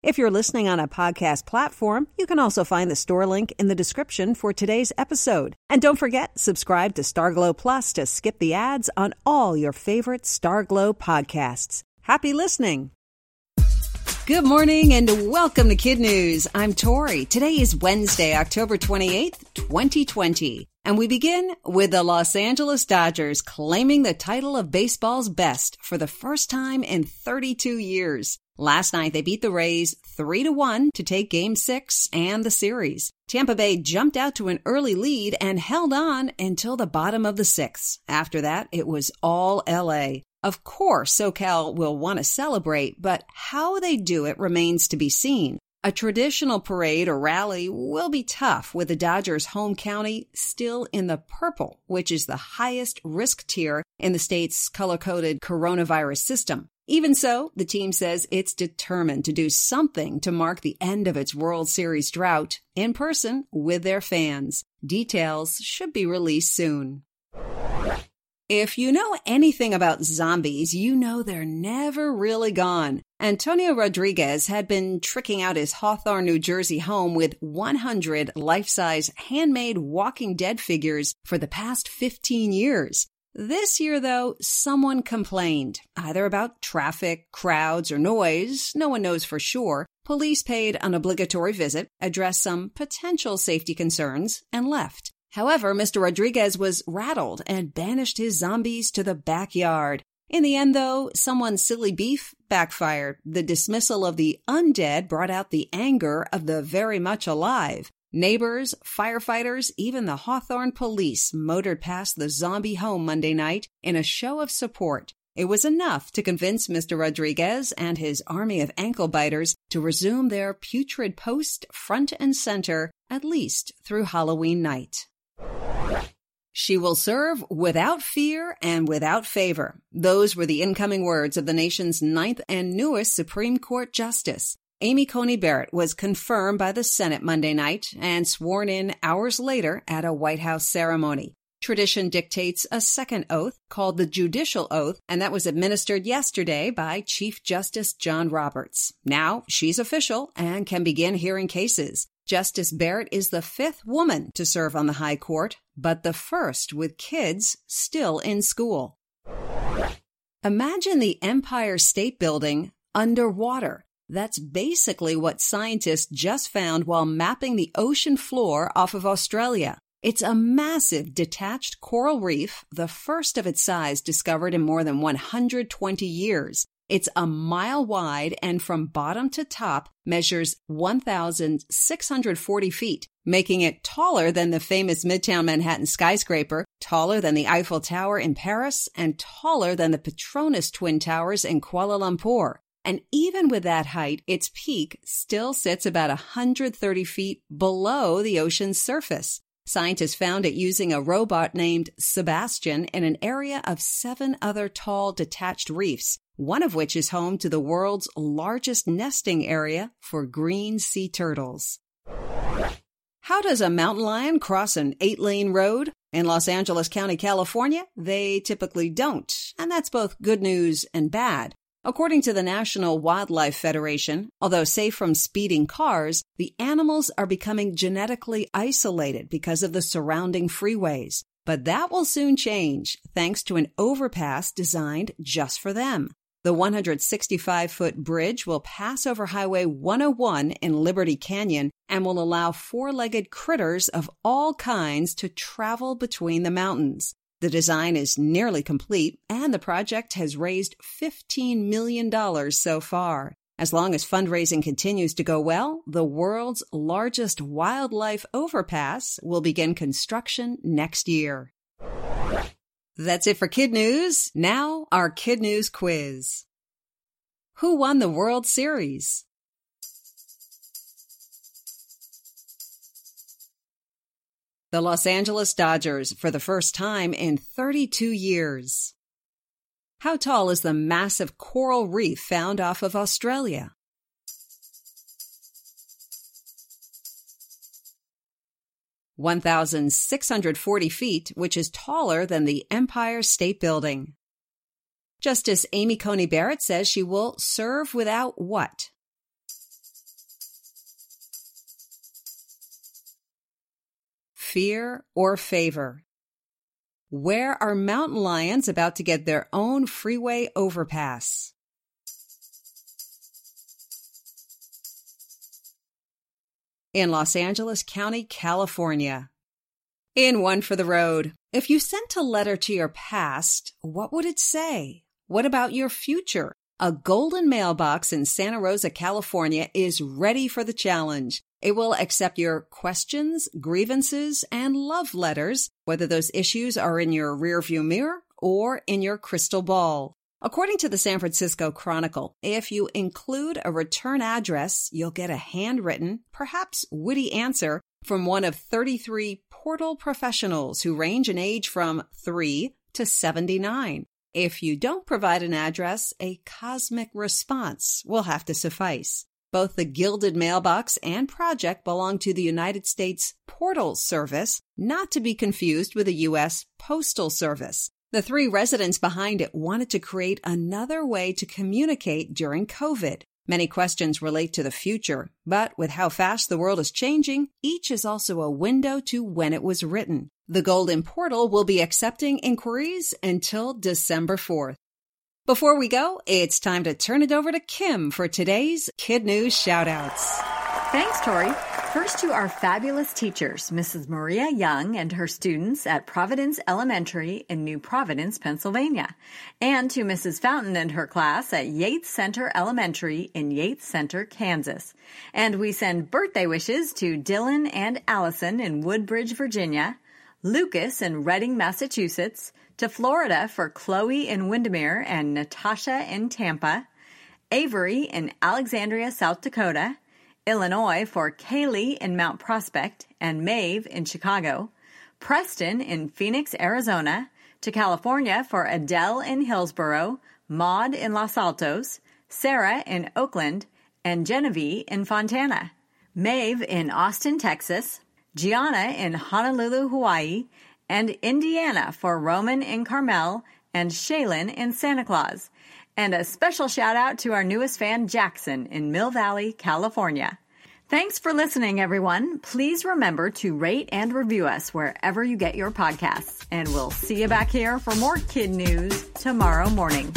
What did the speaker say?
If you're listening on a podcast platform, you can also find the store link in the description for today's episode. And don't forget, subscribe to Starglow Plus to skip the ads on all your favorite Starglow podcasts. Happy listening! Good morning and welcome to Kid News. I'm Tori. Today is Wednesday, October 28th, 2020. And we begin with the Los Angeles Dodgers claiming the title of baseball's best for the first time in 32 years. Last night they beat the Rays 3 to 1 to take game 6 and the series. Tampa Bay jumped out to an early lead and held on until the bottom of the 6th. After that, it was all LA. Of course, SoCal will want to celebrate, but how they do it remains to be seen. A traditional parade or rally will be tough with the Dodgers' home county still in the purple, which is the highest risk tier in the state's color coded coronavirus system. Even so, the team says it's determined to do something to mark the end of its World Series drought in person with their fans. Details should be released soon. If you know anything about zombies, you know they're never really gone. Antonio Rodriguez had been tricking out his Hawthorne, New Jersey home with 100 life-size handmade Walking Dead figures for the past 15 years. This year, though, someone complained, either about traffic, crowds, or noise, no one knows for sure. Police paid an obligatory visit, addressed some potential safety concerns, and left. However, Mr. Rodriguez was rattled and banished his zombies to the backyard. In the end, though, someone's silly beef backfired. The dismissal of the undead brought out the anger of the very much alive. Neighbors, firefighters, even the Hawthorne police motored past the zombie home Monday night in a show of support. It was enough to convince Mr. Rodriguez and his army of ankle biters to resume their putrid post front and center, at least through Halloween night. She will serve without fear and without favor. Those were the incoming words of the nation's ninth and newest Supreme Court Justice. Amy Coney Barrett was confirmed by the Senate Monday night and sworn in hours later at a White House ceremony. Tradition dictates a second oath called the judicial oath, and that was administered yesterday by Chief Justice John Roberts. Now she's official and can begin hearing cases. Justice Barrett is the fifth woman to serve on the High Court, but the first with kids still in school. Imagine the Empire State Building underwater. That's basically what scientists just found while mapping the ocean floor off of Australia. It's a massive detached coral reef, the first of its size discovered in more than 120 years. It's a mile wide and from bottom to top measures 1,640 feet, making it taller than the famous Midtown Manhattan skyscraper, taller than the Eiffel Tower in Paris, and taller than the Petronas Twin Towers in Kuala Lumpur. And even with that height, its peak still sits about 130 feet below the ocean's surface. Scientists found it using a robot named SuBastian in an area of seven other tall detached reefs, one of which is home to the world's largest nesting area for green sea turtles. How does a mountain lion cross an eight lane road? In Los Angeles County, California, they typically don't, and that's both good news and bad. According to the National Wildlife Federation, although safe from speeding cars, the animals are becoming genetically isolated because of the surrounding freeways. But that will soon change thanks to an overpass designed just for them. The 165 foot bridge will pass over Highway 101 in Liberty Canyon and will allow four legged critters of all kinds to travel between the mountains. The design is nearly complete, and the project has raised $15 million so far. As long as fundraising continues to go well, the world's largest wildlife overpass will begin construction next year. That's it for Kid News. Now, our Kid News quiz. Who won the World Series? The Los Angeles Dodgers for the first time in 32 years. How tall is the massive coral reef found off of Australia? One thousand six hundred forty feet, which is taller than the Empire State Building. Justice Amy Coney Barrett says she will serve without what? Fear or favor? Where are mountain lions about to get their own freeway overpass? In Los Angeles County, California. In One for the Road, if you sent a letter to your past, what would it say? What about your future? A golden mailbox in Santa Rosa, California is ready for the challenge. It will accept your questions, grievances, and love letters, whether those issues are in your rearview mirror or in your crystal ball. According to the San Francisco Chronicle, if you include a return address, you'll get a handwritten, perhaps witty answer from one of 33 portal professionals who range in age from 3 to 79. If you don't provide an address, a cosmic response will have to suffice. Both the Gilded Mailbox and project belong to the United States Portal Service, not to be confused with the U.S. Postal Service. The three residents behind it wanted to create another way to communicate during COVID. Many questions relate to the future, but with how fast the world is changing, each is also a window to when it was written. The Golden Portal will be accepting inquiries until December 4th. Before we go, it's time to turn it over to Kim for today's Kid News Shoutouts. Thanks, Tori. First to our fabulous teachers, Mrs. Maria Young and her students at Providence Elementary in New Providence, Pennsylvania, and to Mrs. Fountain and her class at Yates Center Elementary in Yates Center, Kansas. And we send birthday wishes to Dylan and Allison in Woodbridge, Virginia, Lucas in Reading, Massachusetts, to Florida for Chloe in Windermere and Natasha in Tampa, Avery in Alexandria, South Dakota, Illinois for Kaylee in Mount Prospect and Maeve in Chicago, Preston in Phoenix, Arizona, to California for Adele in Hillsborough, Maud in Los Altos, Sarah in Oakland, and Genevieve in Fontana, Maeve in Austin, Texas, Gianna in Honolulu, Hawaii, and Indiana for Roman in Carmel and Shaylin in Santa Claus. And a special shout out to our newest fan, Jackson, in Mill Valley, California. Thanks for listening, everyone. Please remember to rate and review us wherever you get your podcasts. And we'll see you back here for more kid news tomorrow morning.